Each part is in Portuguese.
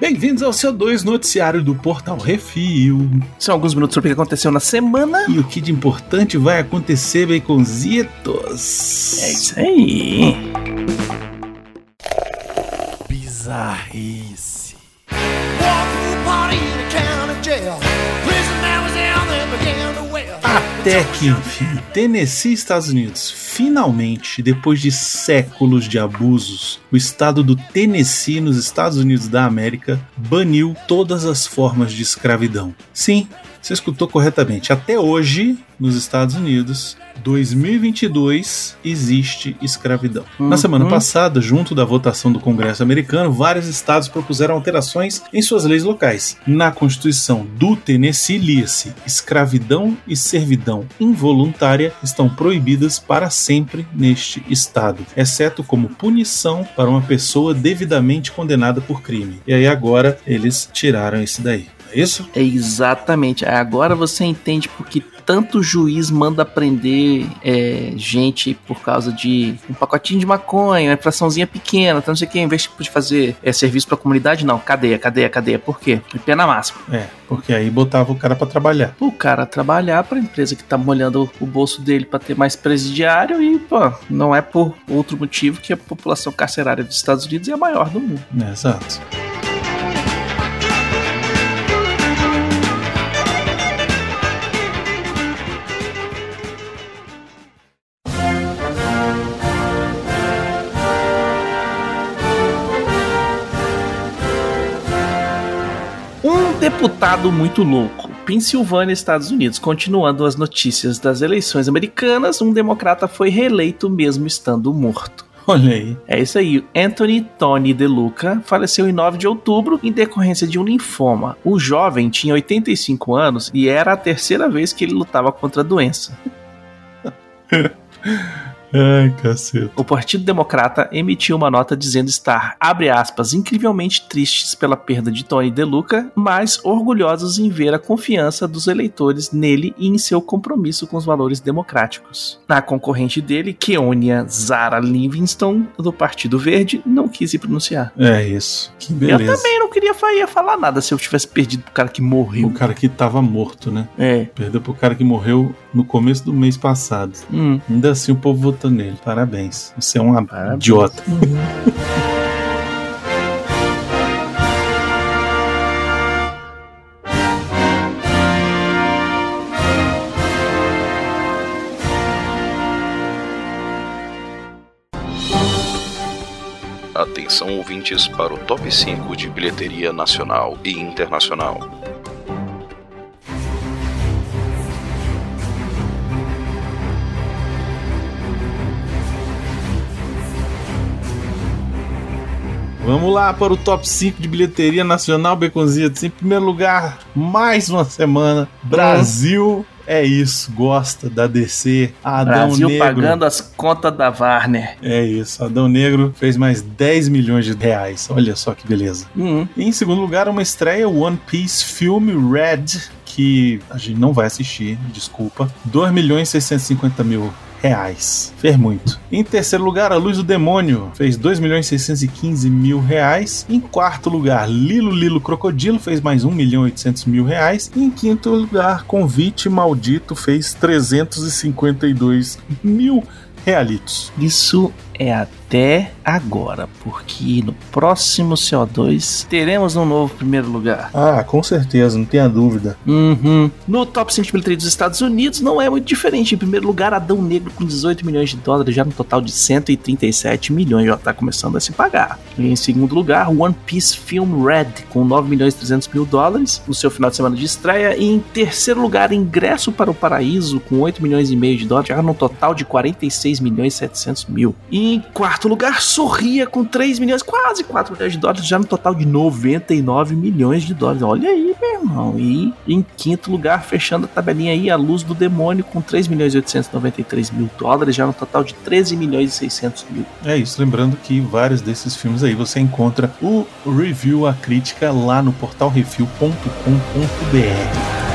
Bem-vindos ao CO2 Noticiário do Portal Refil. São alguns minutos sobre o que aconteceu na semana. E o que de importante vai acontecer, Baconzitos? É isso aí. Bizarrice. Até que enfim, Tennessee, Estados Unidos, finalmente, depois de séculos de abusos, o estado do Tennessee, nos Estados Unidos da América, baniu todas as formas de escravidão. Sim, você escutou corretamente. Até hoje, nos Estados Unidos, 2022 existe escravidão. Uhum. Na semana passada, junto da votação do Congresso americano, vários estados propuseram alterações em suas leis locais. Na Constituição do Tennessee, lia-se: escravidão e servidão involuntária estão proibidas para sempre neste estado, exceto como punição para uma pessoa devidamente condenada por crime. E aí agora eles tiraram isso daí é isso? É exatamente. Agora você entende porque tanto juiz manda prender é, gente por causa de um pacotinho de maconha, uma infraçãozinha pequena, então não sei o que, em vez de fazer é, serviço pra comunidade, não, cadeia, cadeia, cadeia. Por quê? Pena máxima. É, porque aí botava o cara para trabalhar. O cara trabalhar pra empresa que tá molhando o bolso dele para ter mais presidiário e, pô, não é por outro motivo que a população carcerária dos Estados Unidos é a maior do mundo. É, exato. Deputado muito louco. Pensilvânia, Estados Unidos. Continuando as notícias das eleições americanas, um democrata foi reeleito mesmo estando morto. Olha aí. É isso aí. Anthony Tony DeLuca faleceu em 9 de outubro em decorrência de um linfoma. O jovem tinha 85 anos e era a terceira vez que ele lutava contra a doença. Ai, caceta. O Partido Democrata emitiu uma nota dizendo estar, abre aspas, incrivelmente tristes pela perda de Tony DeLuca, mas orgulhosos em ver a confiança dos eleitores nele e em seu compromisso com os valores democráticos. Na concorrente dele, Keonia Zara Livingston, do Partido Verde, não quis se pronunciar. É isso. Que beleza. Eu também não queria falar nada se eu tivesse perdido pro cara que morreu. O cara que tava morto, né? É. Perdeu pro cara que morreu no começo do mês passado. Hum. Ainda assim o povo votou nele. Parabéns. Você é um idiota. Uhum. Atenção ouvintes para o top 5 de bilheteria nacional e internacional. Vamos lá para o top 5 de bilheteria nacional, Beconzitos. Em primeiro lugar, mais uma semana. Brasil é isso, gosta da DC. Adão Brasil Negro. pagando as contas da Warner. É isso, Adão Negro fez mais 10 milhões de reais. Olha só que beleza. Uhum. Em segundo lugar, uma estreia One Piece Filme Red, que a gente não vai assistir, desculpa. 2 milhões e 650 mil reais. Fez muito. Em terceiro lugar, A Luz do Demônio fez 2 milhões e 615 mil reais. Em quarto lugar, Lilo Lilo Crocodilo fez mais 1 milhão e 800 mil reais. Em quinto lugar, Convite Maldito fez 352 mil realitos. Isso é até agora, porque no próximo CO2 teremos um novo primeiro lugar. Ah, com certeza, não tenha dúvida. Uhum. No top 100 bilheteria dos Estados Unidos não é muito diferente. Em primeiro lugar, Adão Negro com 18 milhões de dólares, já no total de 137 milhões, já está começando a se pagar. E em segundo lugar, One Piece Film Red com 9 milhões e 300 mil dólares no seu final de semana de estreia. E em terceiro lugar, Ingresso para o Paraíso com 8 milhões e meio de dólares, já no total de 46 milhões e 700 mil. E em quarto lugar, Sorria com 3 milhões, quase 4 milhões de dólares, já no total de 99 milhões de dólares. Olha aí, meu irmão. E em quinto lugar, fechando a tabelinha aí, A Luz do Demônio com 3 milhões e 893 mil dólares, já no total de 13 milhões e 600 mil. É isso, lembrando que vários desses filmes aí você encontra o review, a crítica lá no portal refil.com.br.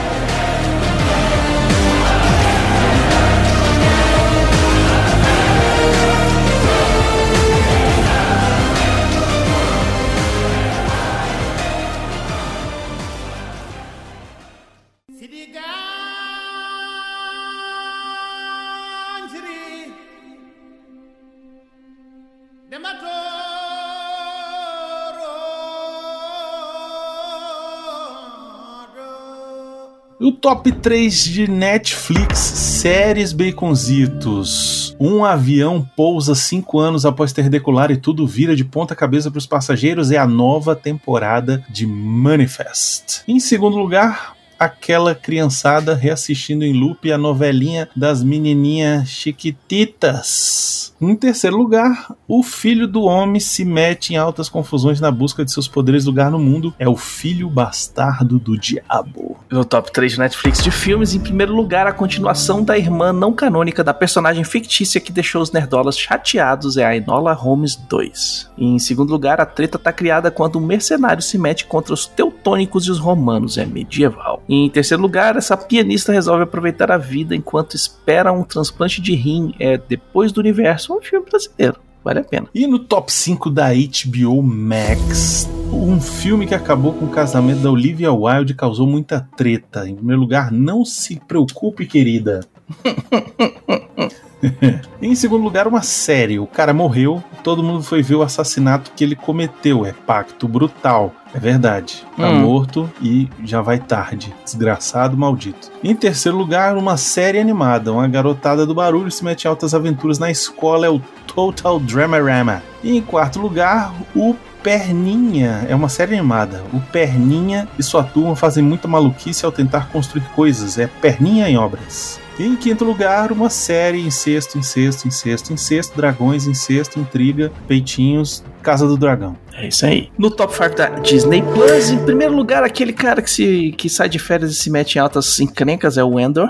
O top 3 de Netflix, séries baconzitos. Um avião pousa cinco anos após ter decolar e tudo vira de ponta cabeça para os passageiros é a nova temporada de Manifest. Em segundo lugar, aquela criançada reassistindo em loop a novelinha das menininhas chiquititas. Em terceiro lugar, o filho do homem se mete em altas confusões na busca de seus poderes lugar no mundo. É o filho bastardo do diabo. No top 3 de Netflix de filmes, em primeiro lugar, a continuação da irmã não canônica da personagem fictícia que deixou os nerdolas chateados é a Enola Holmes 2. E em segundo lugar, a treta tá criada quando um mercenário se mete contra os teutônicos e os romanos, é medieval. Em terceiro lugar, essa pianista resolve aproveitar a vida enquanto espera um transplante de rim, é Depois do Universo, um filme brasileiro. Vale a pena. E no top 5 da HBO Max, um filme que acabou com o casamento da Olivia Wilde causou muita treta. Em primeiro lugar, não se preocupe, querida. em segundo lugar, uma série. O cara morreu, todo mundo foi ver o assassinato que ele cometeu. É pacto brutal. É verdade. Tá Hum. morto e já vai tarde. Desgraçado, maldito. Em terceiro lugar, uma série animada. Uma garotada do barulho se mete em altas aventuras na escola. É o Total Dramarama. E em quarto lugar, o Perninha. É uma série animada. O Perninha e sua turma fazem muita maluquice ao tentar construir coisas. É Perninha em obras. E em quinto lugar, uma série incesto, incesto, incesto, incesto, dragões, incesto, intriga, peitinhos, Casa do Dragão. É isso aí. No top 5 da Disney Plus, em primeiro lugar, aquele cara que, se, que sai de férias e se mete em altas encrencas é o Endor.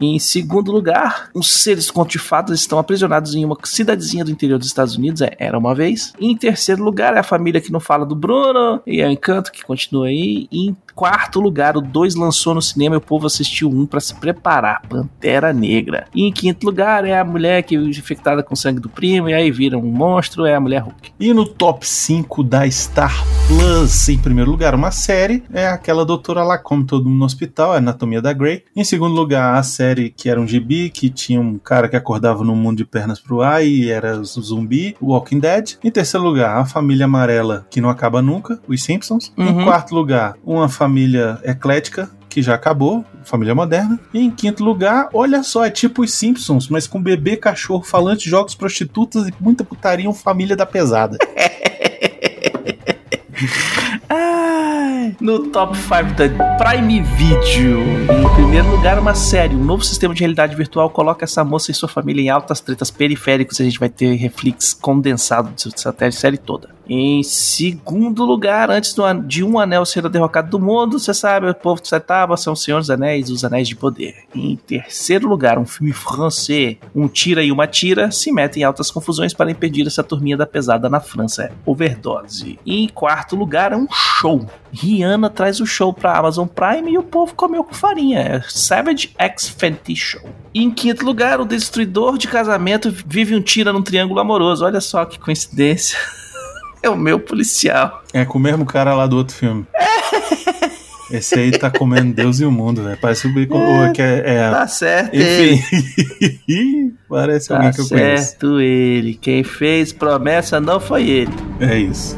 Em segundo lugar, os seres fadas estão aprisionados em uma cidadezinha do interior dos Estados Unidos, é Era Uma Vez. Em terceiro lugar, é a família que não fala do Bruno, e é o Encanto que continua aí. E em quarto lugar, o 2 lançou no cinema e o povo assistiu um para se preparar, Pantera Negra. E em quinto lugar, é a mulher que é infectada com sangue do primo, e aí vira um monstro, é a mulher Hulk. E no top 5 da Star Plus, em primeiro lugar, uma série, é aquela Doutora Lacombe, todo mundo no hospital, a Anatomia da Grey. Em segundo lugar, a série que era um gibi, que tinha um cara que acordava no mundo de pernas pro ar e era zumbi, Walking Dead. Em terceiro lugar, a família amarela, que não acaba nunca, os Simpsons. Em Uhum. quarto lugar, uma família eclética, que já acabou, família moderna. E em quinto lugar, olha só, é tipo os Simpsons, mas com bebê, cachorro, falante, jogos, prostitutas e muita putaria, um família da pesada. No top 5 da Prime Video, em primeiro lugar, uma série. Um novo sistema de realidade virtual coloca essa moça e sua família em altas tretas periféricas. A gente vai ter reflex condensado dessa série toda. Em segundo lugar, antes de um anel ser derrocado do mundo, você sabe, o povo de Setaba são os Senhores dos Anéis, os Anéis de Poder. Em terceiro lugar, um filme francês, um tira e uma tira, se metem em altas confusões para impedir essa turminha da pesada na França. Overdose. E em quarto lugar, um show. Rihanna traz o show pra Amazon Prime e o povo comeu com farinha. Savage X Fenty Show. E em quinto lugar, o destruidor de casamento vive um tira num triângulo amoroso. Olha só que coincidência. É o meu policial. É com o mesmo cara lá do outro filme. Esse aí tá comendo Deus e o mundo, velho. Parece o ou é que é, é- Tá certo. Enfim. Parece Tá alguém que eu conheço. certo ele. Quem fez promessa não foi ele. É isso.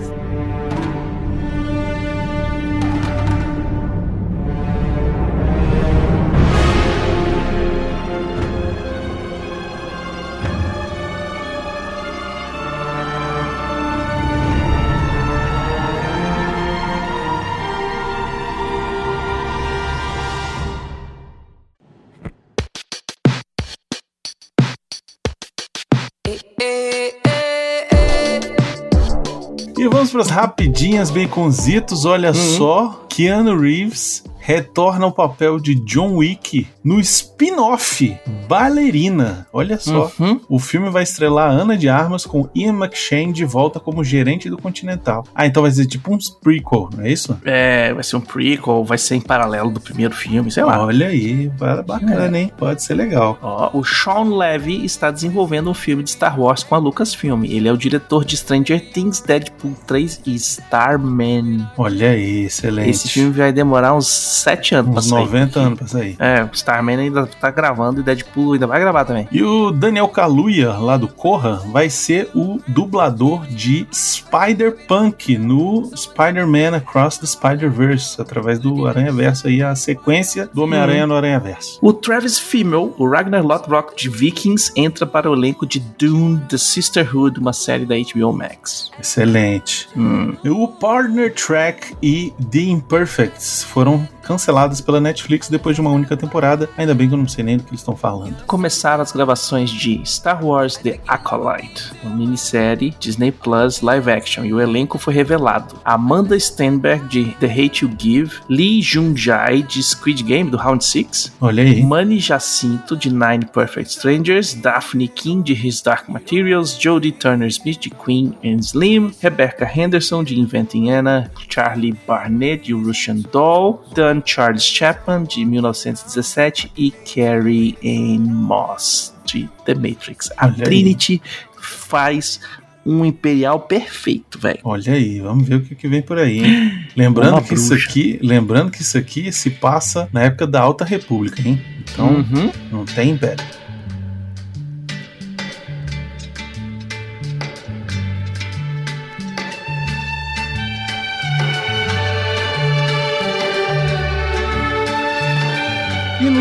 E vamos para as rapidinhas baconzitos. Olha só, Keanu Reeves retorna ao papel de John Wick no spin-off Ballerina. Olha só. Uhum. O filme vai estrelar Ana de Armas com Ian McShane de volta como gerente do Continental. Ah, então vai ser tipo um prequel, não é isso? É, vai ser um prequel, vai ser em paralelo do primeiro filme, sei lá. Olha aí, ba- bacana, hein? Pode ser legal. Ó, o Sean Levy está desenvolvendo um filme de Star Wars com a Lucasfilm. Ele é o diretor de Stranger Things, Deadpool 3 e Starman. Olha aí, excelente. Esse filme vai demorar uns 7 anos pra Uns sair. 90 anos pra sair. É, o Starman ainda tá gravando e Deadpool ainda vai gravar também. E o Daniel Kaluuya, lá do Corra, vai ser o dublador de Spider-Punk no Spider-Man Across the Spider-Verse, através do Aranha-Verso aí, a sequência do Homem-Aranha no Aranha-Verso. O Travis Fimmel, o Ragnar Lothbrok de Vikings, entra para o elenco de Dune The Sisterhood, uma série da HBO Max. Excelente. Hum. O Partner Track e The Imperfects foram canceladas pela Netflix depois de uma única temporada. Ainda bem que eu não sei nem do que eles estão falando. Começaram as gravações de Star Wars The Acolyte, uma minissérie Disney Plus live action, e o elenco foi revelado. Amanda Stenberg de The Hate You Give, Lee Jung-jae de Squid Game do Round 6, Olha aí. Manny Jacinto de Nine Perfect Strangers, Daphne King de His Dark Materials, Jodie Turner-Smith de Queen and Slim, Rebecca Henderson de Inventing Anna, Charlie Barnett de Russian Doll, Dan Charles Chapman de 1917 e Carrie Ann Moss de The Matrix. A Olha aí. Trinity faz um imperial perfeito, velho. Olha aí, vamos ver o que, que vem por aí, hein? Lembrando Uma que isso aqui, lembrando que isso aqui se passa na época da Alta República, hein? Então, Uhum. não tem império.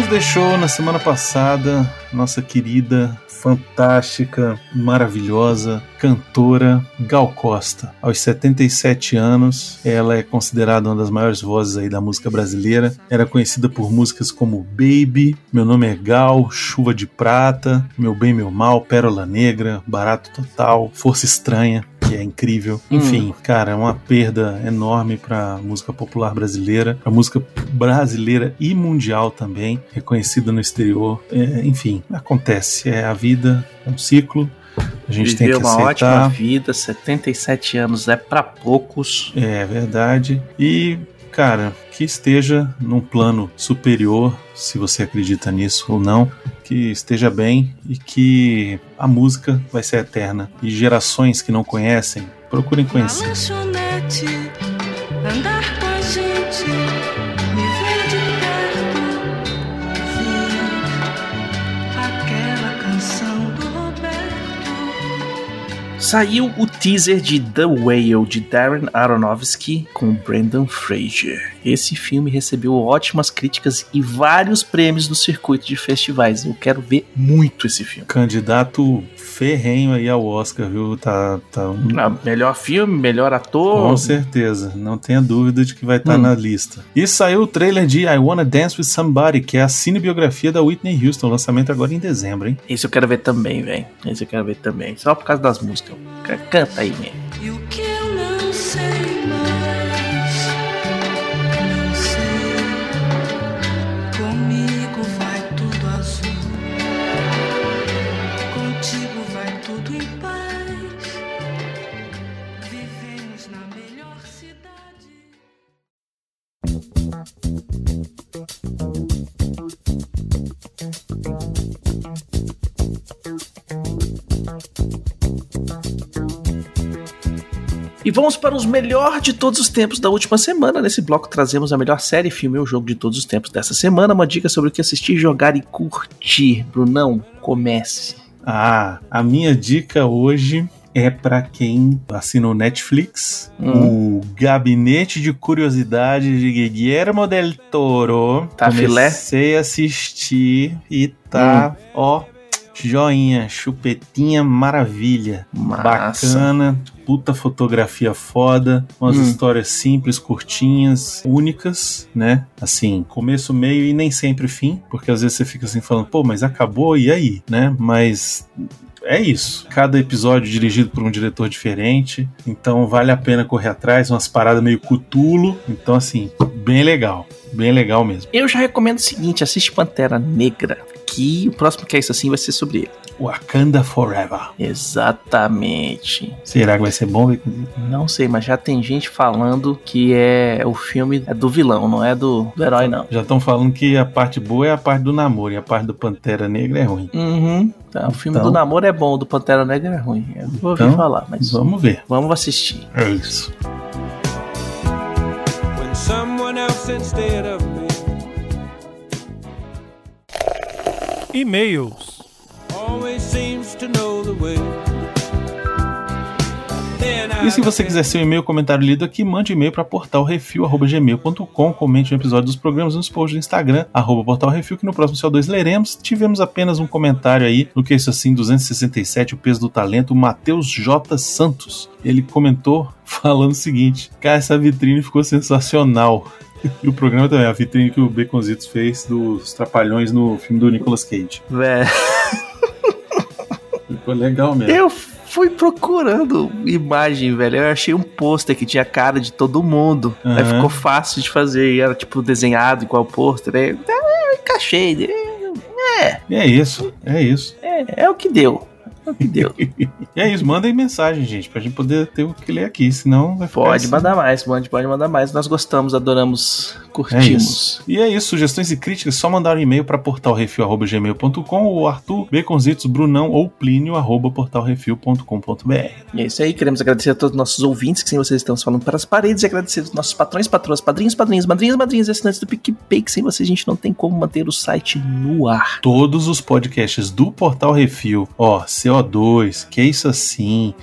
Nos deixou na semana passada nossa querida, fantástica, maravilhosa cantora Gal Costa. Aos 77 anos, ela é considerada uma das maiores vozes aí da música brasileira. Era conhecida por músicas como Baby, Meu Nome é Gal, Chuva de Prata, Meu Bem Meu Mal, Pérola Negra, Barato Total, Força Estranha que é incrível. Enfim, cara, é uma perda enorme para música popular brasileira, para música brasileira e mundial também, reconhecida no exterior. É, enfim, acontece, é a vida, é um ciclo. A gente tem Viveu que uma ótima aceitar. vida, 77 anos é pra poucos. É verdade. E, cara, que esteja num plano superior, se você acredita nisso ou não, que esteja bem e que a música vai ser eterna. E gerações que não conhecem, procurem conhecer. lanchonete, andar Saiu o teaser de The Whale de Darren Aronofsky com Brendan Fraser. Esse filme recebeu ótimas críticas e vários prêmios no circuito de festivais. Eu quero ver muito esse filme. Candidato ferrenho aí ao Oscar, viu? Tá, tá um- melhor filme, melhor ator. Com certeza, não tenha dúvida de que vai estar Hum. na lista. E saiu o trailer de I Wanna Dance with Somebody, que é a cinebiografia da Whitney Houston, lançamento agora em dezembro, hein? Esse eu quero ver também, velho. Esse eu quero ver também. Só por causa das músicas. Canta aí, né? E vamos para os melhores de todos os tempos da última semana. Nesse bloco trazemos a melhor série, filme ou jogo de todos os tempos dessa semana. Uma dica sobre o que assistir, jogar e curtir. Brunão, comece. Ah, a minha dica hoje é pra quem assina o Netflix, Hum. o Gabinete de Curiosidades de Guillermo del Toro. Tá filé? Comecei a assistir e tá, Hum. ó, joinha, chupetinha, maravilha. Massa. Bacana, puta fotografia foda, umas Hum. histórias simples, curtinhas, únicas, né? Assim, começo, meio e nem sempre fim, porque às vezes você fica assim falando, pô, mas acabou e aí, né? Mas é isso. Cada episódio dirigido por um diretor diferente, então vale a pena correr atrás, umas paradas meio cutulo, então assim, bem legal, bem legal mesmo. Eu já recomendo o seguinte: assiste Pantera Negra. Que o próximo que é isso assim vai ser sobre ele. Wakanda Forever. Exatamente. Será que vai ser bom? Não sei, mas já tem gente falando que é o filme é do vilão, não é do, do herói, não. Já estão falando que a parte boa é a parte do namoro e a parte do Pantera Negra é ruim. Uhum. Tá, o filme Então- do namoro é bom, o do Pantera Negra é ruim. Eu vou ouvir Então, falar, mas Vamos ver. vamos assistir. É isso. When someone thinks instead of E-mails. Always seems to know the way. E se você quiser seu e-mail comentário lido aqui, mande e-mail para portalrefil.gmail.com, comente no episódio dos programas nos posts do Instagram, arroba portalrefil, que no próximo CO2 leremos. Tivemos apenas um comentário aí no que é isso assim, 267, o peso do talento, Matheus J. Santos. Ele comentou falando o seguinte, cara, essa vitrine ficou sensacional. E o programa também, a vitrine que o Baconzitos fez dos Trapalhões no filme do Nicolas Cage. Velho. Ficou legal mesmo. Eu fui procurando imagem, velho. Eu achei um pôster que tinha a cara de todo mundo. Aí Aham. ficou fácil de fazer. E era tipo desenhado igual o pôster. Aí eu encaixei. É, E é isso, é isso. é, é o que deu. É que deu. E é isso, mandem mensagem, gente, pra gente poder ter o que ler aqui, senão vai ficar Pode assim. mandar mais, pode, pode mandar mais. Nós gostamos, adoramos, É curtimos. isso. E é isso, sugestões e críticas, só mandar um e-mail para portalrefil.gmail.com ou Arthur, Beconzitos, Brunão ou Plínio, arroba portalrefil.com.br. E é isso aí, queremos agradecer a todos os nossos ouvintes, que sem vocês estamos falando para as paredes, e agradecer aos nossos patrões, patroas, padrinhos, padrinhos, madrinhas, madrinhas assinantes do PicPay, que sem vocês a gente não tem como manter o site no ar. Todos os podcasts do Portal Refil, ó, CO2, Que Isso Assim,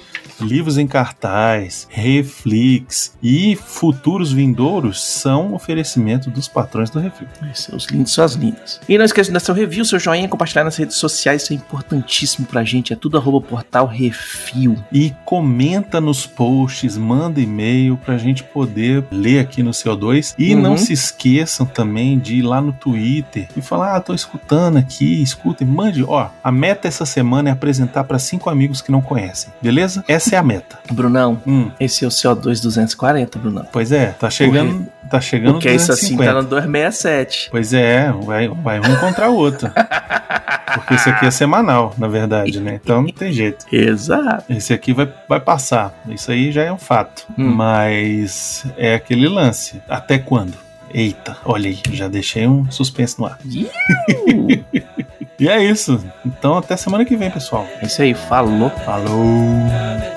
Livros em Cartaz, Reflix e futuros vindouros são oferecimento dos patrões do Refil. Seus lindos, suas lindas. E não esqueça de dar seu review, seu joinha, compartilhar nas redes sociais, isso é importantíssimo pra gente, é tudo arroba portal refil. E comenta nos posts, manda e-mail pra gente poder ler aqui no CO2. E Uhum. não se esqueçam também de ir lá no Twitter e falar: Ah, tô escutando aqui, escutem, mande. Ó, a meta essa semana é apresentar pra cinco amigos que não conhecem, beleza? Essa é a meta. Brunão, Hum, esse é o CO2 240, Brunão. pois é, tá chegando, tá chegando Porque é isso assim, 250. tá no 267. Pois é, vai, vai um encontrar o outro. Porque esse aqui é semanal, na verdade, né? Então não tem jeito. Exato. Esse aqui vai, vai passar. Isso aí já é um fato. Hum. Mas é aquele lance. Até quando? Eita, olha aí, já deixei um suspense no ar. E é isso. Então até semana que vem, pessoal. é isso aí, falou. Falou!